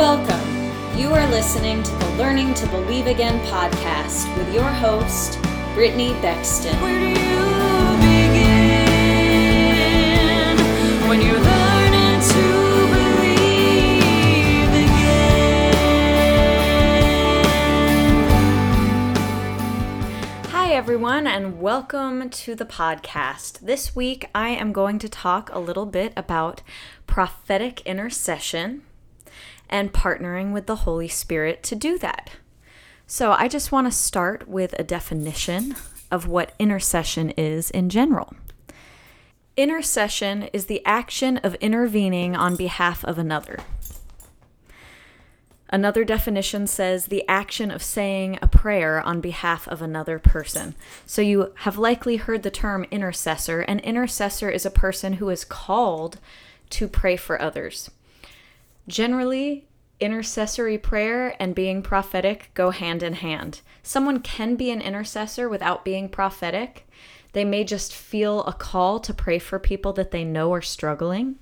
Welcome. You are listening to the Learning to Believe Again podcast with your host, Brittany Bexton. Where do you begin when you're learning to believe again? Hi, everyone, and welcome to the podcast. This week, I am going to talk a little bit about prophetic intercession and partnering with the Holy Spirit to do that. So, I just want to start with a definition of what intercession is in general. Intercession is the action of intervening on behalf of another. Another definition says the action of saying a prayer on behalf of another person. So you have likely heard the term intercessor. An intercessor is a person who is called to pray for others. Generally, intercessory prayer and being prophetic go hand in hand. Someone can be an intercessor without being prophetic. They may just feel a call to pray for people that they know are struggling,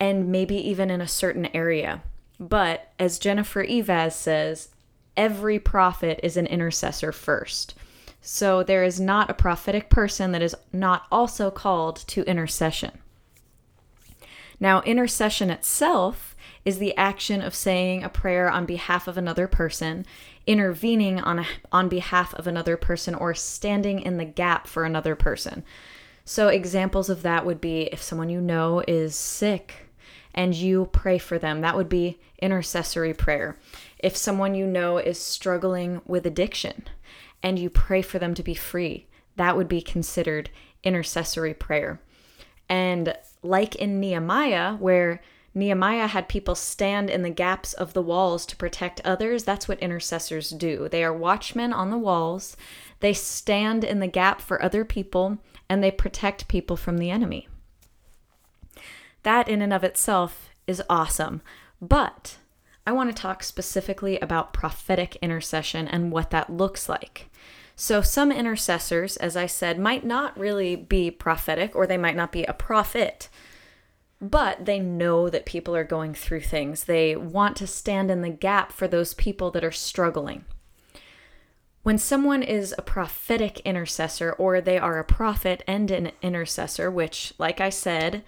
and maybe even in a certain area. But as Jennifer Eivaz says, every prophet is an intercessor first. So there is not a prophetic person that is not also called to intercession. Now, intercession itself is the action of saying a prayer on behalf of another person, intervening on a, on behalf of another person, or standing in the gap for another person. So, examples of that would be if someone you know is sick and you pray for them, that would be intercessory prayer. If someone you know is struggling with addiction and you pray for them to be free, that would be considered intercessory prayer. And like in Nehemiah, where Nehemiah had people stand in the gaps of the walls to protect others. That's what intercessors do. They are watchmen on the walls. They stand in the gap for other people and they protect people from the enemy. That, in and of itself, is awesome. But I want to talk specifically about prophetic intercession and what that looks like. So, some intercessors, as I said, might not really be prophetic or they might not be a prophet but they know that people are going through things. They want to stand in the gap for those people that are struggling. When someone is a prophetic intercessor, or they are a prophet and an intercessor, which, like I said,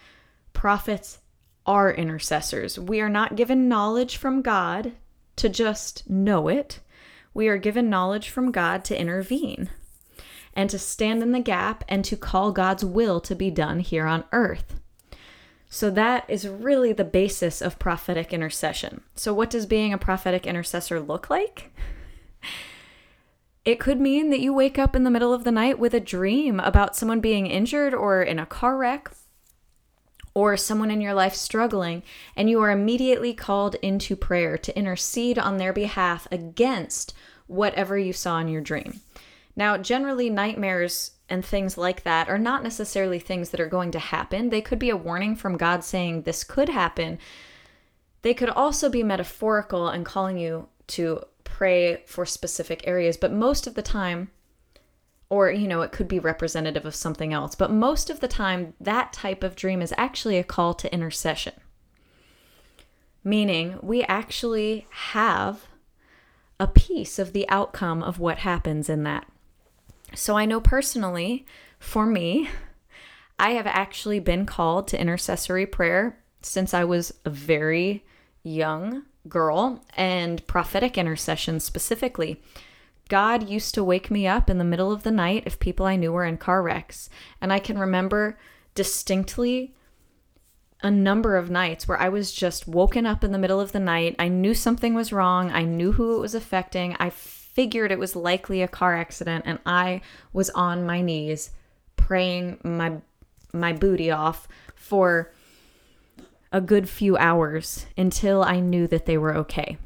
prophets are intercessors. We are not given knowledge from God to just know it, we are given knowledge from God to intervene and to stand in the gap and to call God's will to be done here on earth. So that is really the basis of prophetic intercession. So, what does being a prophetic intercessor look like? It could mean that you wake up in the middle of the night with a dream about someone being injured or in a car wreck or someone in your life struggling, and you are immediately called into prayer to intercede on their behalf against whatever you saw in your dream. Now, generally, nightmares and things like that are not necessarily things that are going to happen. They could be a warning from God saying this could happen. They could also be metaphorical and calling you to pray for specific areas, but most of the time, or you know, it could be representative of something else, but most of the time, that type of dream is actually a call to intercession. Meaning, we actually have a piece of the outcome of what happens in that. So I know personally, for me, I have actually been called to intercessory prayer since I was a very young girl and prophetic intercession specifically. God used to wake me up in the middle of the night if people I knew were in car wrecks. And I can remember distinctly a number of nights where I was just woken up in the middle of the night. I knew something was wrong. I knew who it was affecting. I figured it was likely a car accident and I was on my knees praying my my booty off for a good few hours until I knew that they were okay.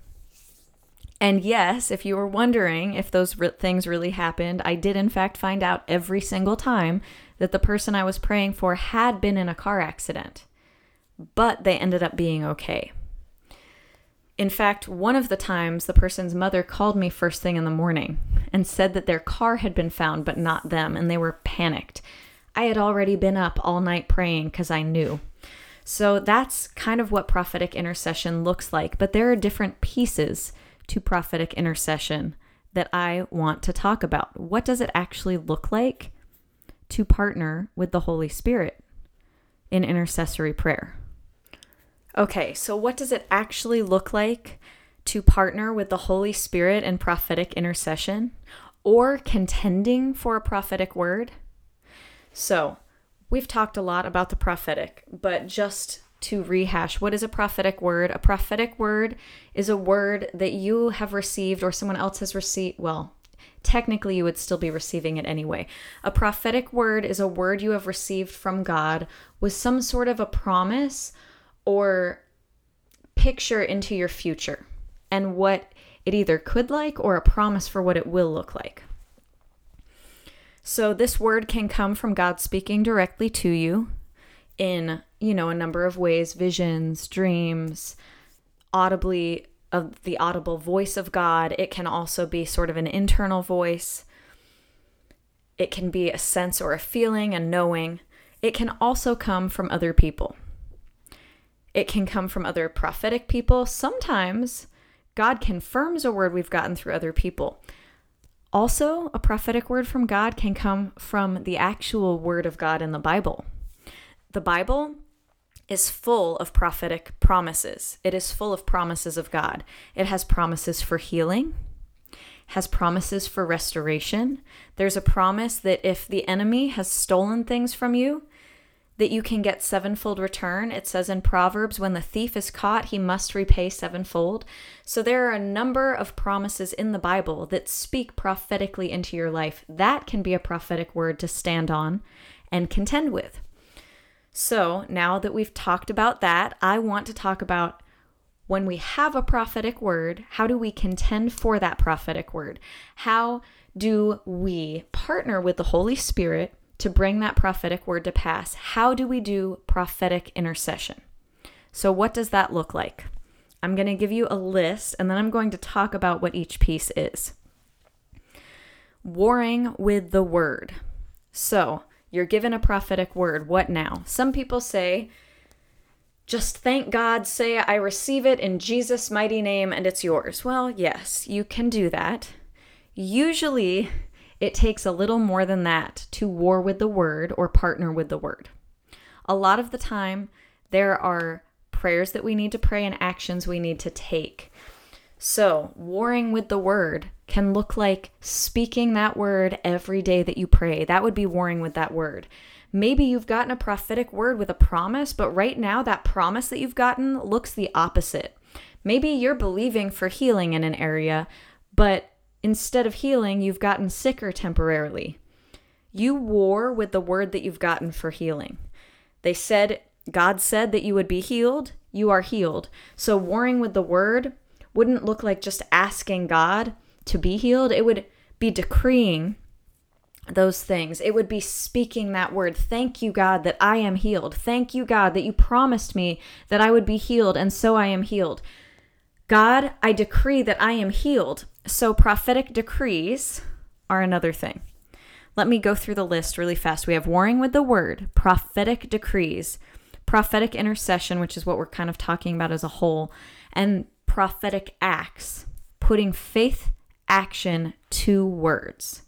And yes, if you were wondering if those re- things really happened, I did in fact find out every single time that the person I was praying for had been in a car accident, but they ended up being okay. In fact, one of the times the person's mother called me first thing in the morning and said that their car had been found, but not them, and they were panicked. I had already been up all night praying because I knew. So that's kind of what prophetic intercession looks like. But there are different pieces to prophetic intercession that I want to talk about. What does it actually look like to partner with the Holy Spirit in intercessory prayer? Okay, so what does it actually look like to partner with the Holy Spirit in prophetic intercession or contending for a prophetic word? So, we've talked a lot about the prophetic, but just to rehash, what is a prophetic word? A prophetic word is a word that you have received or someone else has received. Well, technically, you would still be receiving it anyway. A prophetic word is a word you have received from God with some sort of a promise or picture into your future and what it either could like or a promise for what it will look like. So this word can come from God speaking directly to you in, you know, a number of ways, visions, dreams, audibly of the audible voice of God. It can also be sort of an internal voice. It can be a sense or a feeling, a knowing. It can also come from other people. It can come from other prophetic people. Sometimes God confirms a word we've gotten through other people. Also, a prophetic word from God can come from the actual word of God in the Bible. The Bible is full of prophetic promises. It is full of promises of God. It has promises for healing, has promises for restoration. There's a promise that if the enemy has stolen things from you, that you can get sevenfold return. It says in Proverbs, when the thief is caught, he must repay sevenfold. So there are a number of promises in the Bible that speak prophetically into your life. That can be a prophetic word to stand on and contend with. So now that we've talked about that, I want to talk about when we have a prophetic word, how do we contend for that prophetic word? How do we partner with the Holy Spirit to bring that prophetic word to pass? How do we do prophetic intercession? So, what does that look like? I'm going to give you a list and then I'm going to talk about what each piece is. Warring with the word. So, you're given a prophetic word. What now? Some people say, just thank God, say, I receive it in Jesus' mighty name and it's yours. Well, yes, you can do that. Usually, it takes a little more than that to war with the word or partner with the word. A lot of the time, there are prayers that we need to pray and actions we need to take. So, warring with the word can look like speaking that word every day that you pray. That would be warring with that word. Maybe you've gotten a prophetic word with a promise, but right now that promise that you've gotten looks the opposite. Maybe you're believing for healing in an area, but instead of healing, you've gotten sicker temporarily. You war with the word that you've gotten for healing. They said, God said that you would be healed, you are healed. So, warring with the word wouldn't look like just asking God to be healed, it would be decreeing those things. It would be speaking that word. Thank you, God, that I am healed. Thank you, God, that you promised me that I would be healed, and so I am healed. God, I decree that I am healed. So, prophetic decrees are another thing. Let me go through the list really fast. We have warring with the word, prophetic decrees, prophetic intercession, which is what we're kind of talking about as a whole, and prophetic acts, putting faith action to words.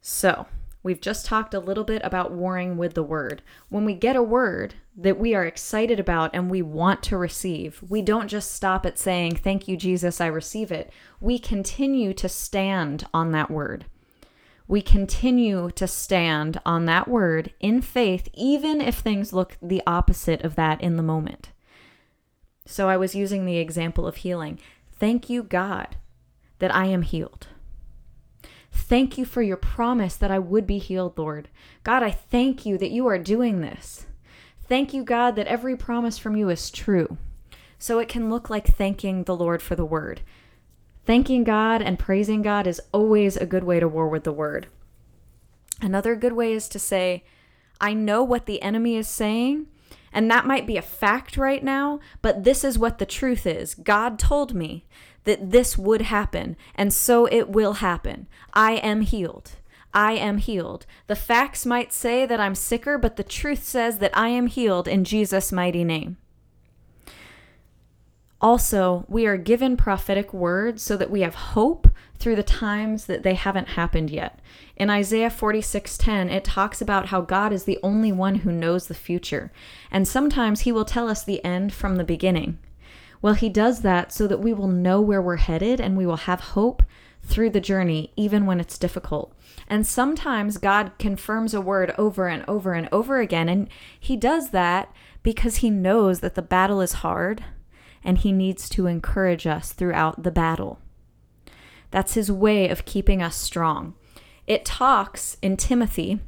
So, we've just talked a little bit about warring with the word. When we get a word that we are excited about and we want to receive, we don't just stop at saying, Thank you, Jesus, I receive it. We continue to stand on that word. We continue to stand on that word in faith, even if things look the opposite of that in the moment. So I was using the example of healing. Thank you, God, that I am healed. Thank you for your promise that I would be healed, Lord. God, I thank you that you are doing this. Thank you, God, that every promise from you is true. So it can look like thanking the Lord for the word. Thanking God and praising God is always a good way to war with the word. Another good way is to say, I know what the enemy is saying, and that might be a fact right now, but this is what the truth is. God told me that this would happen, and so it will happen. I am healed. I am healed. The facts might say that I'm sicker, but the truth says that I am healed in Jesus' mighty name. Also, we are given prophetic words so that we have hope through the times that they haven't happened yet. In Isaiah 46:10, it talks about how God is the only one who knows the future, and sometimes he will tell us the end from the beginning. Well, he does that so that we will know where we're headed and we will have hope through the journey even when it's difficult. And sometimes God confirms a word over and over and over again, and he does that because he knows that the battle is hard and he needs to encourage us throughout the battle. That's his way of keeping us strong. It talks in Timothy.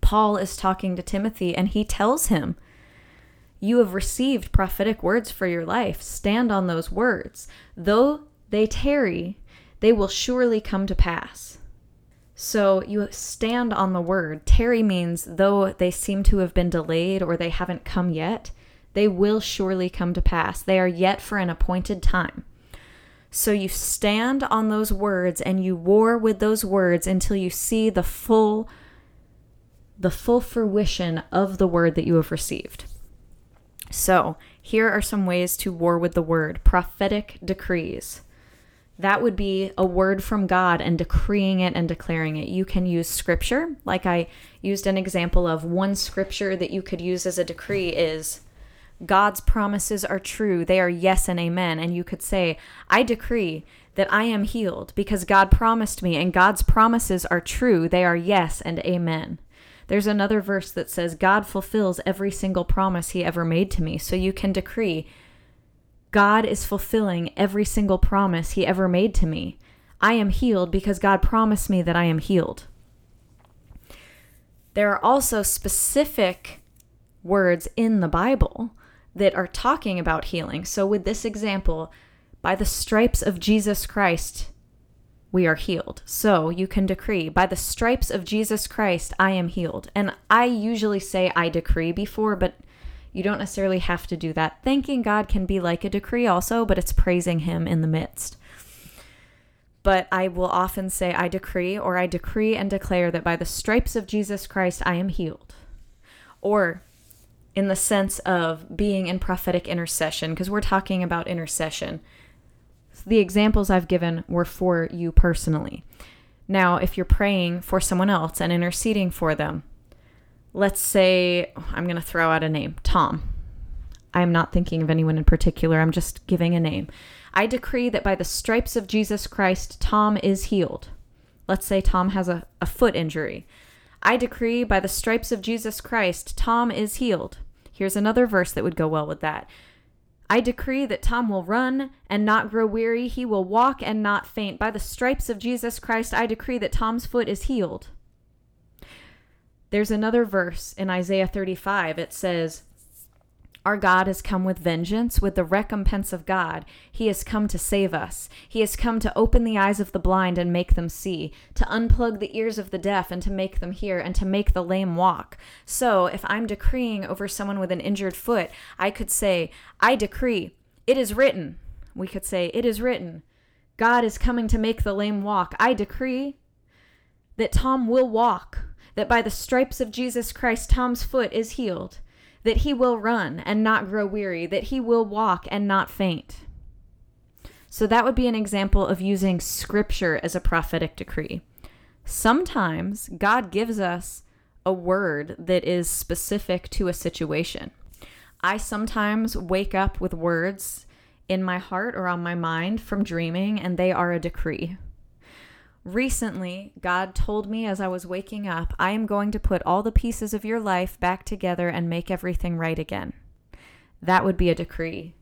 Paul is talking to Timothy and he tells him, You have received prophetic words for your life. Stand on those words. Though they tarry, they will surely come to pass. So you stand on the word. Tarry means though they seem to have been delayed or they haven't come yet, they will surely come to pass. They are yet for an appointed time. So you stand on those words and you war with those words until you see the full the full fruition of the word that you have received. So, here are some ways to war with the word prophetic decrees. That would be a word from God and decreeing it and declaring it. You can use scripture, like I used an example of one scripture that you could use as a decree is God's promises are true. They are yes and amen. And you could say, I decree that I am healed because God promised me, and God's promises are true. They are yes and amen. There's another verse that says, God fulfills every single promise he ever made to me. So you can decree, God is fulfilling every single promise he ever made to me. I am healed because God promised me that I am healed. There are also specific words in the Bible that are talking about healing. So, with this example, by the stripes of Jesus Christ, we are healed. So, you can decree, by the stripes of Jesus Christ, I am healed. And I usually say I decree before, but you don't necessarily have to do that. Thanking God can be like a decree also, but it's praising Him in the midst. But I will often say, I decree, or I decree and declare that by the stripes of Jesus Christ, I am healed. Or in the sense of being in prophetic intercession, because we're talking about intercession. The examples I've given were for you personally. Now, if you're praying for someone else and interceding for them, let's say I'm going to throw out a name Tom. I'm not thinking of anyone in particular, I'm just giving a name. I decree that by the stripes of Jesus Christ, Tom is healed. Let's say Tom has a, a foot injury. I decree by the stripes of Jesus Christ, Tom is healed. Here's another verse that would go well with that. I decree that Tom will run and not grow weary. He will walk and not faint. By the stripes of Jesus Christ, I decree that Tom's foot is healed. There's another verse in Isaiah 35. It says, our God has come with vengeance, with the recompense of God. He has come to save us. He has come to open the eyes of the blind and make them see, to unplug the ears of the deaf and to make them hear, and to make the lame walk. So, if I'm decreeing over someone with an injured foot, I could say, I decree, it is written. We could say, it is written. God is coming to make the lame walk. I decree that Tom will walk, that by the stripes of Jesus Christ, Tom's foot is healed that he will run and not grow weary, that he will walk and not faint. So that would be an example of using scripture as a prophetic decree. Sometimes God gives us a word that is specific to a situation. I sometimes wake up with words in my heart or on my mind from dreaming, and they are a decree. Recently, God told me as I was waking up, I am going to put all the pieces of your life back together and make everything right again. That would be a decree.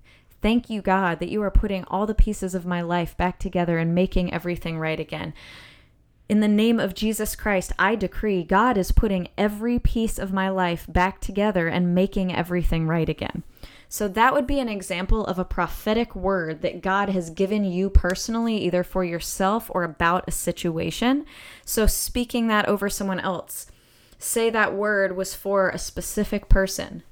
Thank you, God, that you are putting all the pieces of my life back together and making everything right again. In the name of Jesus Christ, I decree God is putting every piece of my life back together and making everything right again. So that would be an example of a prophetic word that God has given you personally, either for yourself or about a situation. So speaking that over someone else. Say that word was for a specific person.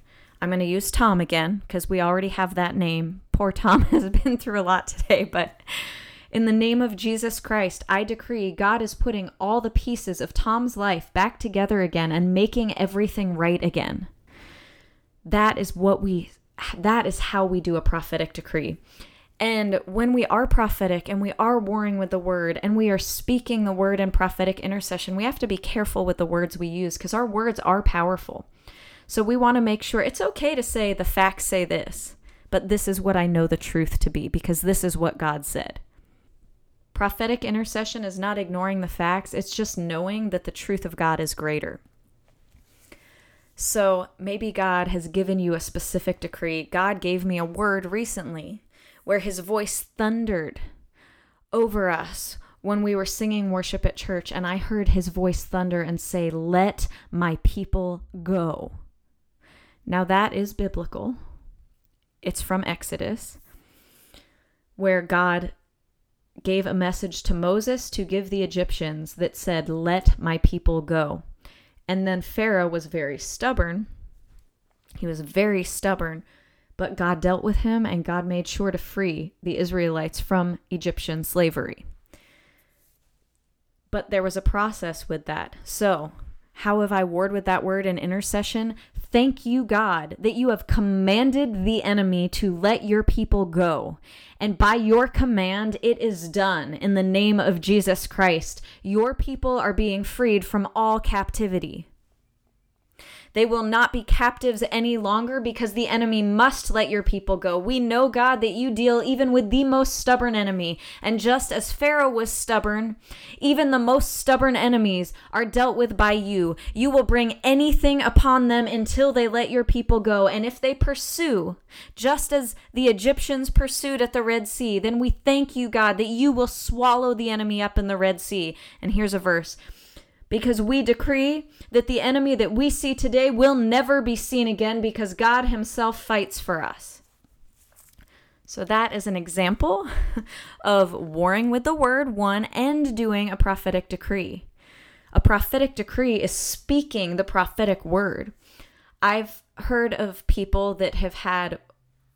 I'm going to use Tom again because we already have that name. Poor Tom has been through a lot today, but In the name of Jesus Christ, I decree God is putting all the pieces of Tom's life back together again and making everything right again. That is what we that is how we do a prophetic decree. And when we are prophetic and we are warring with the word and we are speaking the word in prophetic intercession, we have to be careful with the words we use because our words are powerful. So we want to make sure it's okay to say the facts say this, but this is what I know the truth to be because this is what God said. Prophetic intercession is not ignoring the facts, it's just knowing that the truth of God is greater. So maybe God has given you a specific decree. God gave me a word recently where his voice thundered over us when we were singing worship at church, and I heard his voice thunder and say, Let my people go. Now that is biblical. It's from Exodus, where God gave a message to Moses to give the Egyptians that said, Let my people go. And then Pharaoh was very stubborn. He was very stubborn, but God dealt with him and God made sure to free the Israelites from Egyptian slavery. But there was a process with that. So, how have I warred with that word in intercession? Thank you, God, that you have commanded the enemy to let your people go. And by your command, it is done in the name of Jesus Christ. Your people are being freed from all captivity. They will not be captives any longer because the enemy must let your people go. We know, God, that you deal even with the most stubborn enemy. And just as Pharaoh was stubborn, even the most stubborn enemies are dealt with by you. You will bring anything upon them until they let your people go. And if they pursue, just as the Egyptians pursued at the Red Sea, then we thank you, God, that you will swallow the enemy up in the Red Sea. And here's a verse because we decree that the enemy that we see today will never be seen again because God Himself fights for us. So, that is an example of warring with the word, one, and doing a prophetic decree. A prophetic decree is speaking the prophetic word. I've heard of people that have had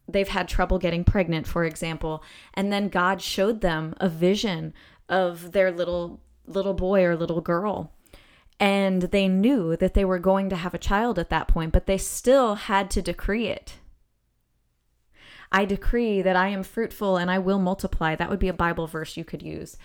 they've had trouble getting pregnant for example and then God showed them a vision of their little little boy or little girl and they knew that they were going to have a child at that point, but they still had to decree it. I decree that I am fruitful and I will multiply. That would be a Bible verse you could use.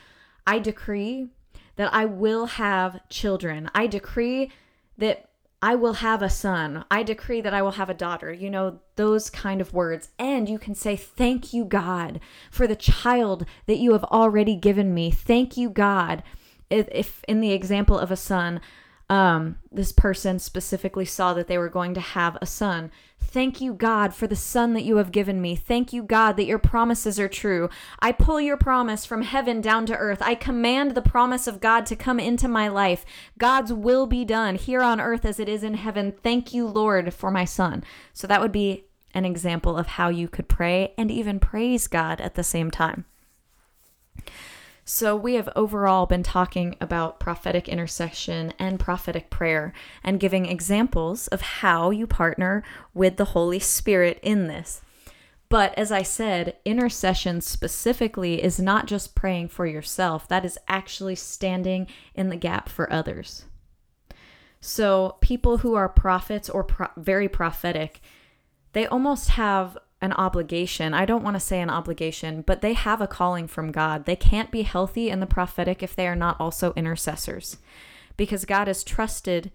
I decree that I will have children. I decree that I will have a son. I decree that I will have a daughter. You know, those kind of words. And you can say, Thank you, God, for the child that you have already given me. Thank you, God if, if in the example of a son, um, this person specifically saw that they were going to have a son. Thank you, God, for the son that you have given me. Thank you, God, that your promises are true. I pull your promise from heaven down to earth. I command the promise of God to come into my life. God's will be done here on earth as it is in heaven. Thank you, Lord, for my son. So that would be an example of how you could pray and even praise God at the same time. So, we have overall been talking about prophetic intercession and prophetic prayer and giving examples of how you partner with the Holy Spirit in this. But as I said, intercession specifically is not just praying for yourself, that is actually standing in the gap for others. So, people who are prophets or pro- very prophetic, they almost have an obligation. I don't want to say an obligation, but they have a calling from God. They can't be healthy in the prophetic if they are not also intercessors. Because God has trusted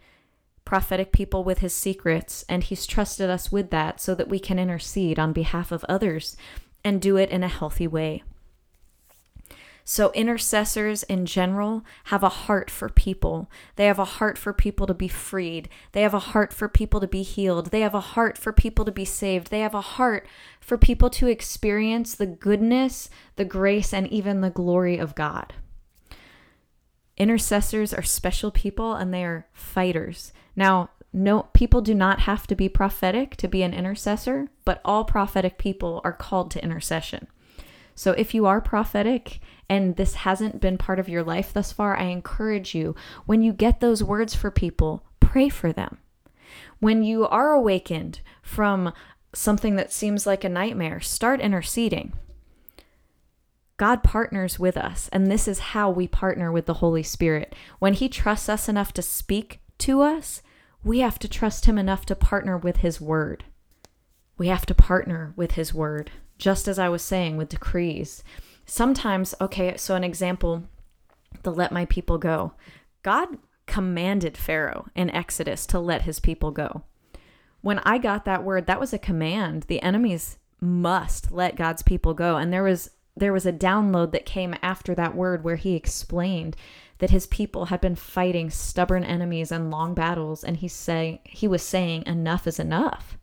prophetic people with his secrets, and he's trusted us with that so that we can intercede on behalf of others and do it in a healthy way. So, intercessors in general have a heart for people. They have a heart for people to be freed. They have a heart for people to be healed. They have a heart for people to be saved. They have a heart for people to experience the goodness, the grace, and even the glory of God. Intercessors are special people and they are fighters. Now, no people do not have to be prophetic to be an intercessor, but all prophetic people are called to intercession. So if you are prophetic and this hasn't been part of your life thus far, I encourage you when you get those words for people, pray for them. When you are awakened from something that seems like a nightmare, start interceding. God partners with us, and this is how we partner with the Holy Spirit. When He trusts us enough to speak to us, we have to trust Him enough to partner with His Word. We have to partner with His Word, just as I was saying with decrees. Sometimes, okay, so an example the let my people go. God commanded Pharaoh in Exodus to let his people go. When I got that word, that was a command. The enemies must let God's people go. And there was there was a download that came after that word where he explained that his people had been fighting stubborn enemies and long battles and he say he was saying enough is enough.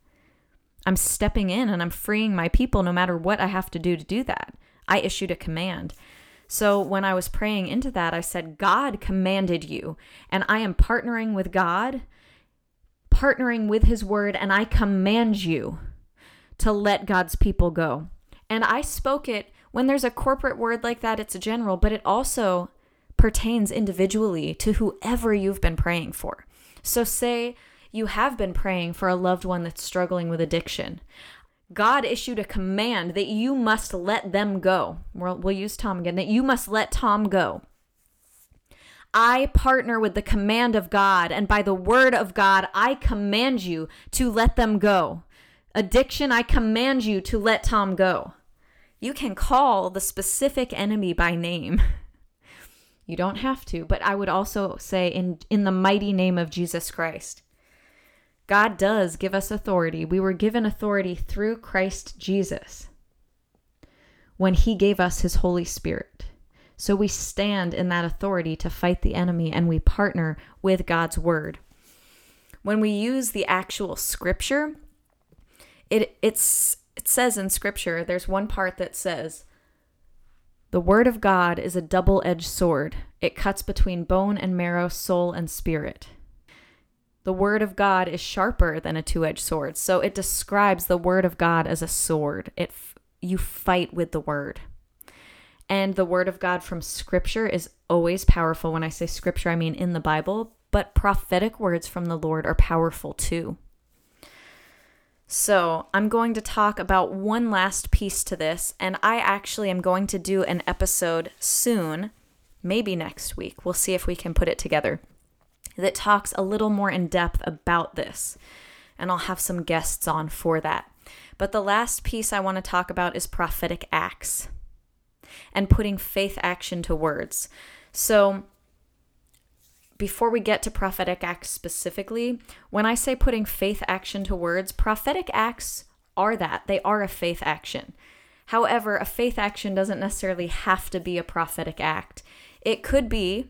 I'm stepping in and I'm freeing my people no matter what I have to do to do that. I issued a command. So when I was praying into that, I said, God commanded you, and I am partnering with God, partnering with His word, and I command you to let God's people go. And I spoke it when there's a corporate word like that, it's a general, but it also pertains individually to whoever you've been praying for. So, say you have been praying for a loved one that's struggling with addiction. God issued a command that you must let them go. We'll, we'll use Tom again, that you must let Tom go. I partner with the command of God, and by the word of God, I command you to let them go. Addiction, I command you to let Tom go. You can call the specific enemy by name. You don't have to, but I would also say in in the mighty name of Jesus Christ. God does give us authority. We were given authority through Christ Jesus when he gave us his Holy Spirit. So we stand in that authority to fight the enemy and we partner with God's word. When we use the actual scripture, it it's it says in scripture there's one part that says the word of God is a double-edged sword. It cuts between bone and marrow, soul and spirit. The word of God is sharper than a two-edged sword. So it describes the word of God as a sword. It you fight with the word. And the word of God from scripture is always powerful. When I say scripture, I mean in the Bible, but prophetic words from the Lord are powerful too. So, I'm going to talk about one last piece to this, and I actually am going to do an episode soon, maybe next week. We'll see if we can put it together, that talks a little more in depth about this. And I'll have some guests on for that. But the last piece I want to talk about is prophetic acts and putting faith action to words. So, before we get to prophetic acts specifically, when I say putting faith action to words, prophetic acts are that. They are a faith action. However, a faith action doesn't necessarily have to be a prophetic act. It could be,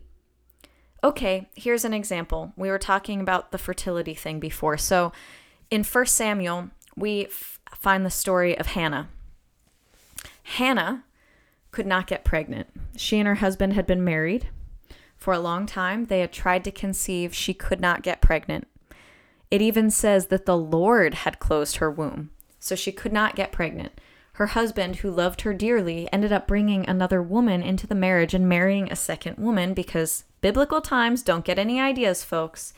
okay, here's an example. We were talking about the fertility thing before. So in 1 Samuel, we f- find the story of Hannah. Hannah could not get pregnant. She and her husband had been married for a long time. They had tried to conceive, she could not get pregnant. It even says that the Lord had closed her womb, so she could not get pregnant. Her husband, who loved her dearly, ended up bringing another woman into the marriage and marrying a second woman because biblical times don't get any ideas, folks.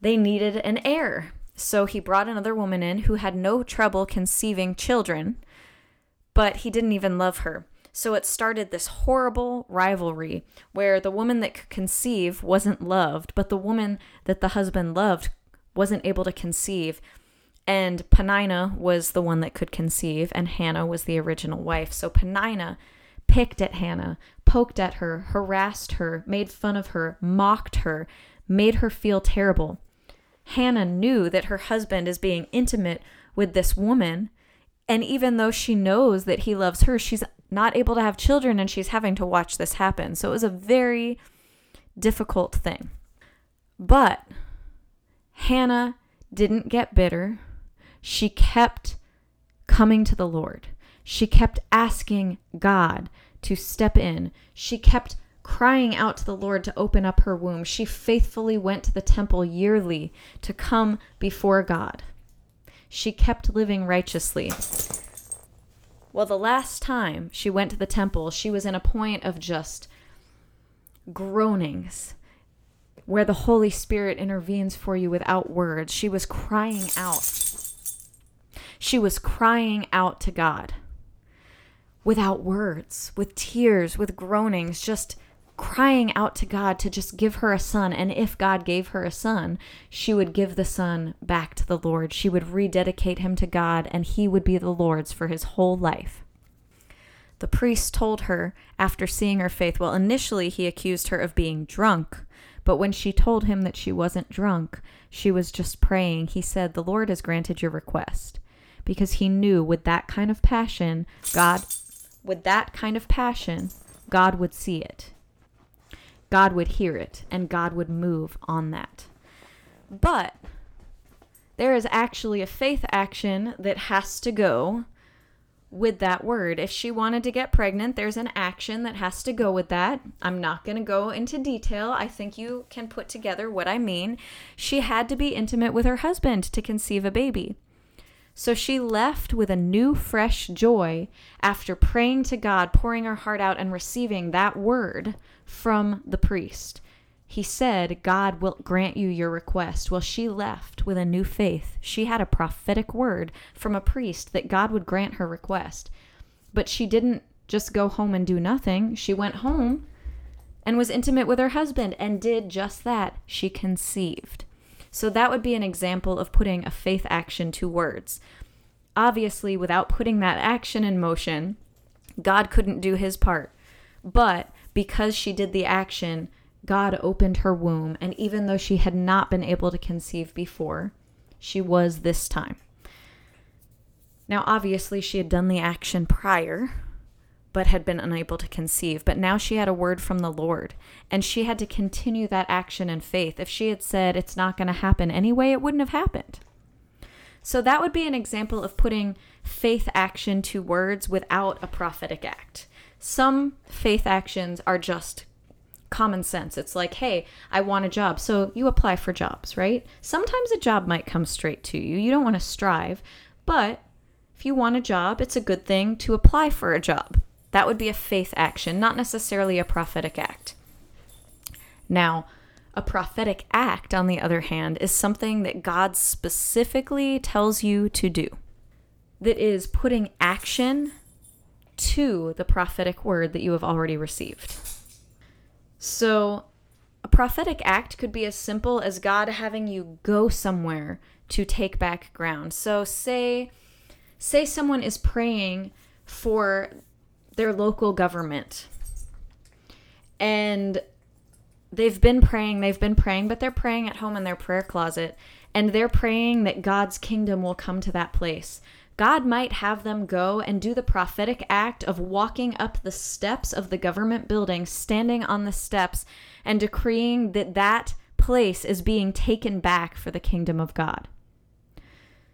They needed an heir. So he brought another woman in who had no trouble conceiving children, but he didn't even love her. So it started this horrible rivalry where the woman that could conceive wasn't loved, but the woman that the husband loved wasn't able to conceive. And Penina was the one that could conceive, and Hannah was the original wife. So Penina picked at Hannah, poked at her, harassed her, made fun of her, mocked her, made her feel terrible. Hannah knew that her husband is being intimate with this woman. And even though she knows that he loves her, she's not able to have children and she's having to watch this happen. So it was a very difficult thing. But Hannah didn't get bitter. She kept coming to the Lord. She kept asking God to step in. She kept crying out to the Lord to open up her womb. She faithfully went to the temple yearly to come before God. She kept living righteously. Well, the last time she went to the temple, she was in a point of just groanings where the Holy Spirit intervenes for you without words. She was crying out. She was crying out to God. Without words, with tears, with groanings, just crying out to God to just give her a son. And if God gave her a son, she would give the son back to the Lord. She would rededicate him to God, and he would be the Lord's for his whole life. The priest told her after seeing her faith, well, initially he accused her of being drunk, but when she told him that she wasn't drunk, she was just praying, he said, The Lord has granted your request. Because he knew with that kind of passion, God, with that kind of passion, God would see it. God would hear it, and God would move on that. But there is actually a faith action that has to go with that word. If she wanted to get pregnant, there's an action that has to go with that. I'm not going to go into detail. I think you can put together what I mean. She had to be intimate with her husband to conceive a baby. So she left with a new, fresh joy after praying to God, pouring her heart out, and receiving that word from the priest. He said, God will grant you your request. Well, she left with a new faith. She had a prophetic word from a priest that God would grant her request. But she didn't just go home and do nothing. She went home and was intimate with her husband and did just that. She conceived. So that would be an example of putting a faith action to words. Obviously, without putting that action in motion, God couldn't do his part. But because she did the action, God opened her womb, and even though she had not been able to conceive before, she was this time. Now, obviously, she had done the action prior, but had been unable to conceive. But now she had a word from the Lord, and she had to continue that action in faith. If she had said it's not going to happen anyway, it wouldn't have happened. So that would be an example of putting faith action to words without a prophetic act. Some faith actions are just common sense. It's like, hey, I want a job. So you apply for jobs, right? Sometimes a job might come straight to you. You don't want to strive. But if you want a job, it's a good thing to apply for a job. That would be a faith action, not necessarily a prophetic act. Now, a prophetic act, on the other hand, is something that God specifically tells you to do, that is putting action to the prophetic word that you have already received. So, a prophetic act could be as simple as God having you go somewhere to take back ground. So, say say someone is praying for their local government and they've been praying, they've been praying, but they're praying at home in their prayer closet and they're praying that God's kingdom will come to that place. God might have them go and do the prophetic act of walking up the steps of the government building, standing on the steps, and decreeing that that place is being taken back for the kingdom of God.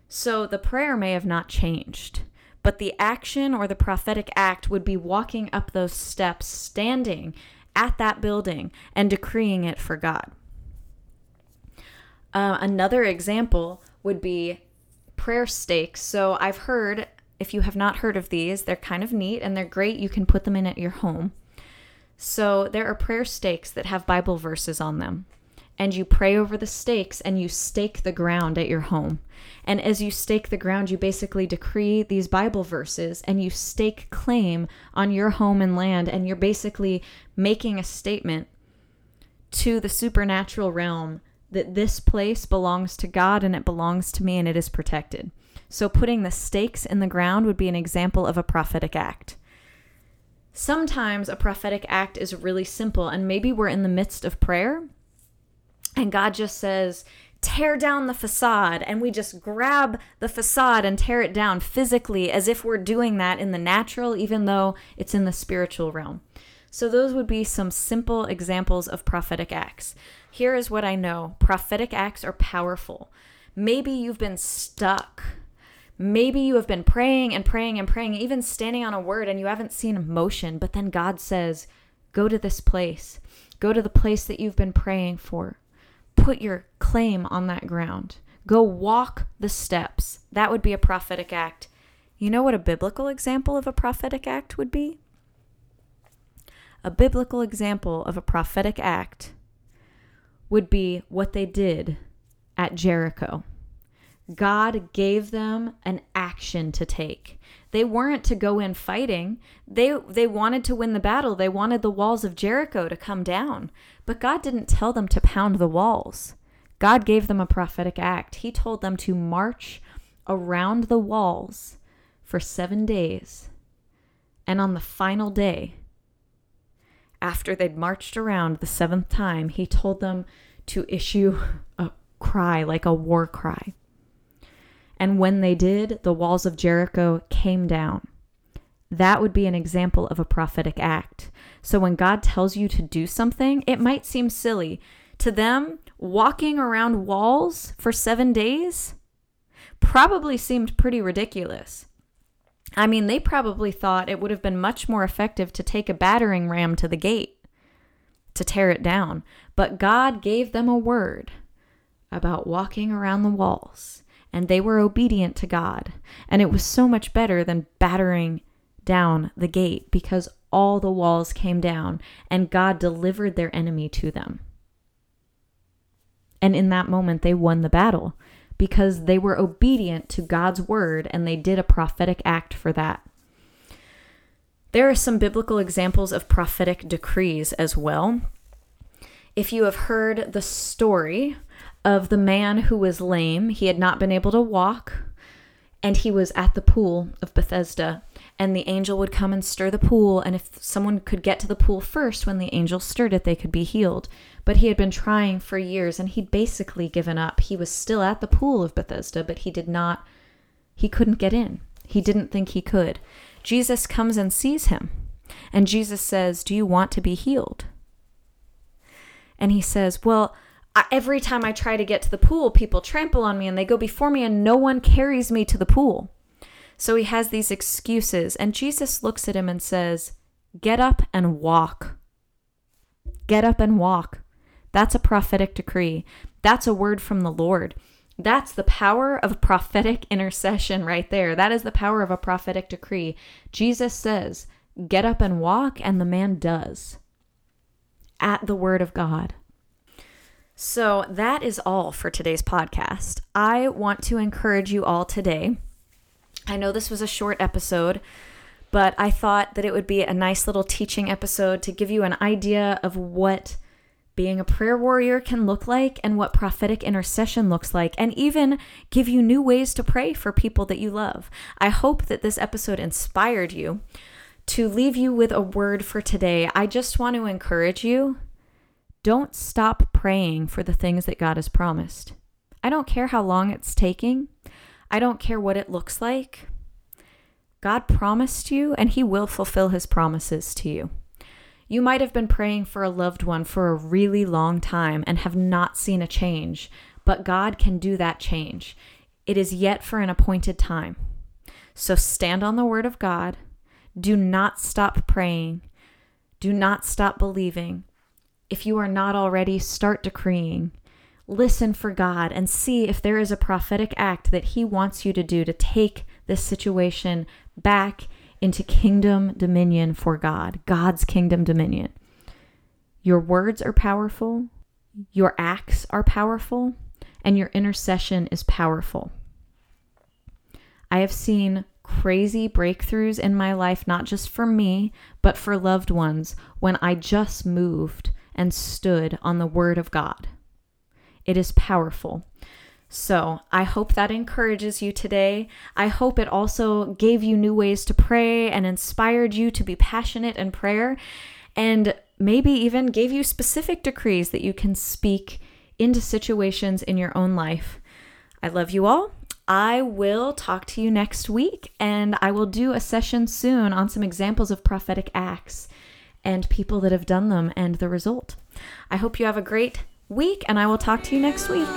So the prayer may have not changed, but the action or the prophetic act would be walking up those steps, standing at that building, and decreeing it for God. Uh, another example would be prayer stakes. So I've heard, if you have not heard of these, they're kind of neat and they're great. You can put them in at your home. So there are prayer stakes that have Bible verses on them. And you pray over the stakes and you stake the ground at your home. And as you stake the ground, you basically decree these Bible verses and you stake claim on your home and land. And you're basically making a statement to the supernatural realm that this place belongs to God and it belongs to me and it is protected. So putting the stakes in the ground would be an example of a prophetic act. Sometimes a prophetic act is really simple, and maybe we're in the midst of prayer and God just says, tear down the facade, and we just grab the facade and tear it down physically as if we're doing that in the natural, even though it's in the spiritual realm. So, those would be some simple examples of prophetic acts. Here is what I know prophetic acts are powerful. Maybe you've been stuck. Maybe you have been praying and praying and praying, even standing on a word, and you haven't seen motion, but then God says, Go to this place. Go to the place that you've been praying for put your claim on that ground. Go walk the steps. That would be a prophetic act. You know what a biblical example of a prophetic act would be? A biblical example of a prophetic act would be what they did at Jericho. God gave them an action to take. They weren't to go in fighting. They they wanted to win the battle. They wanted the walls of Jericho to come down. But God didn't tell them to pound the walls. God gave them a prophetic act. He told them to march around the walls for 7 days. And on the final day, after they'd marched around the seventh time, he told them to issue a cry, like a war cry. And when they did, the walls of Jericho came down. That would be an example of a prophetic act. So when God tells you to do something, it might seem silly. To them, walking around walls for seven days probably seemed pretty ridiculous. I mean, they probably thought it would have been much more effective to take a battering ram to the gate to tear it down. But God gave them a word about walking around the walls, and they were obedient to God. And it was so much better than battering down the gate because all the walls came down and God delivered their enemy to them. And in that moment, they won the battle because they were obedient to God's word and they did a prophetic act for that. There are some biblical examples of prophetic decrees as well. If you have heard the story of the man who was lame, he had not been able to walk, and he was at the pool of Bethesda, and the angel would come and stir the pool, and if someone could get to the pool first when the angel stirred it, they could be healed. But he had been trying for years, and he'd basically given up. He was still at the pool of Bethesda, but he did not, he couldn't get in. He didn't think he could. Jesus comes and sees him, and Jesus says, Do you want to be healed? And he says, Well, every time I try to get to the pool, people trample on me and they go before me, and no one carries me to the pool. So he has these excuses, and Jesus looks at him and says, Get up and walk. Get up and walk. That's a prophetic decree. That's a word from the Lord. That's the power of prophetic intercession right there. That is the power of a prophetic decree. Jesus says, Get up and walk, and the man does at the word of God. So that is all for today's podcast. I want to encourage you all today. I know this was a short episode, but I thought that it would be a nice little teaching episode to give you an idea of what being a prayer warrior can look like and what prophetic intercession looks like, and even give you new ways to pray for people that you love. I hope that this episode inspired you. To leave you with a word for today, I just want to encourage you don't stop praying for the things that God has promised. I don't care how long it's taking, I don't care what it looks like. God promised you, and He will fulfill His promises to you. You might have been praying for a loved one for a really long time and have not seen a change, but God can do that change. It is yet for an appointed time. So stand on the word of God. Do not stop praying. Do not stop believing. If you are not already, start decreeing. Listen for God and see if there is a prophetic act that He wants you to do to take this situation back into kingdom dominion for God, God's kingdom dominion. Your words are powerful, your acts are powerful, and your intercession is powerful. I have seen crazy breakthroughs in my life, not just for me, but for loved ones, when I just moved and stood on the word of God. It is powerful. So, I hope that encourages you today. I hope it also gave you new ways to pray and inspired you to be passionate in prayer, and maybe even gave you specific decrees that you can speak into situations in your own life. I love you all. I will talk to you next week, and I will do a session soon on some examples of prophetic acts and people that have done them and the result. I hope you have a great week, and I will talk to you next week.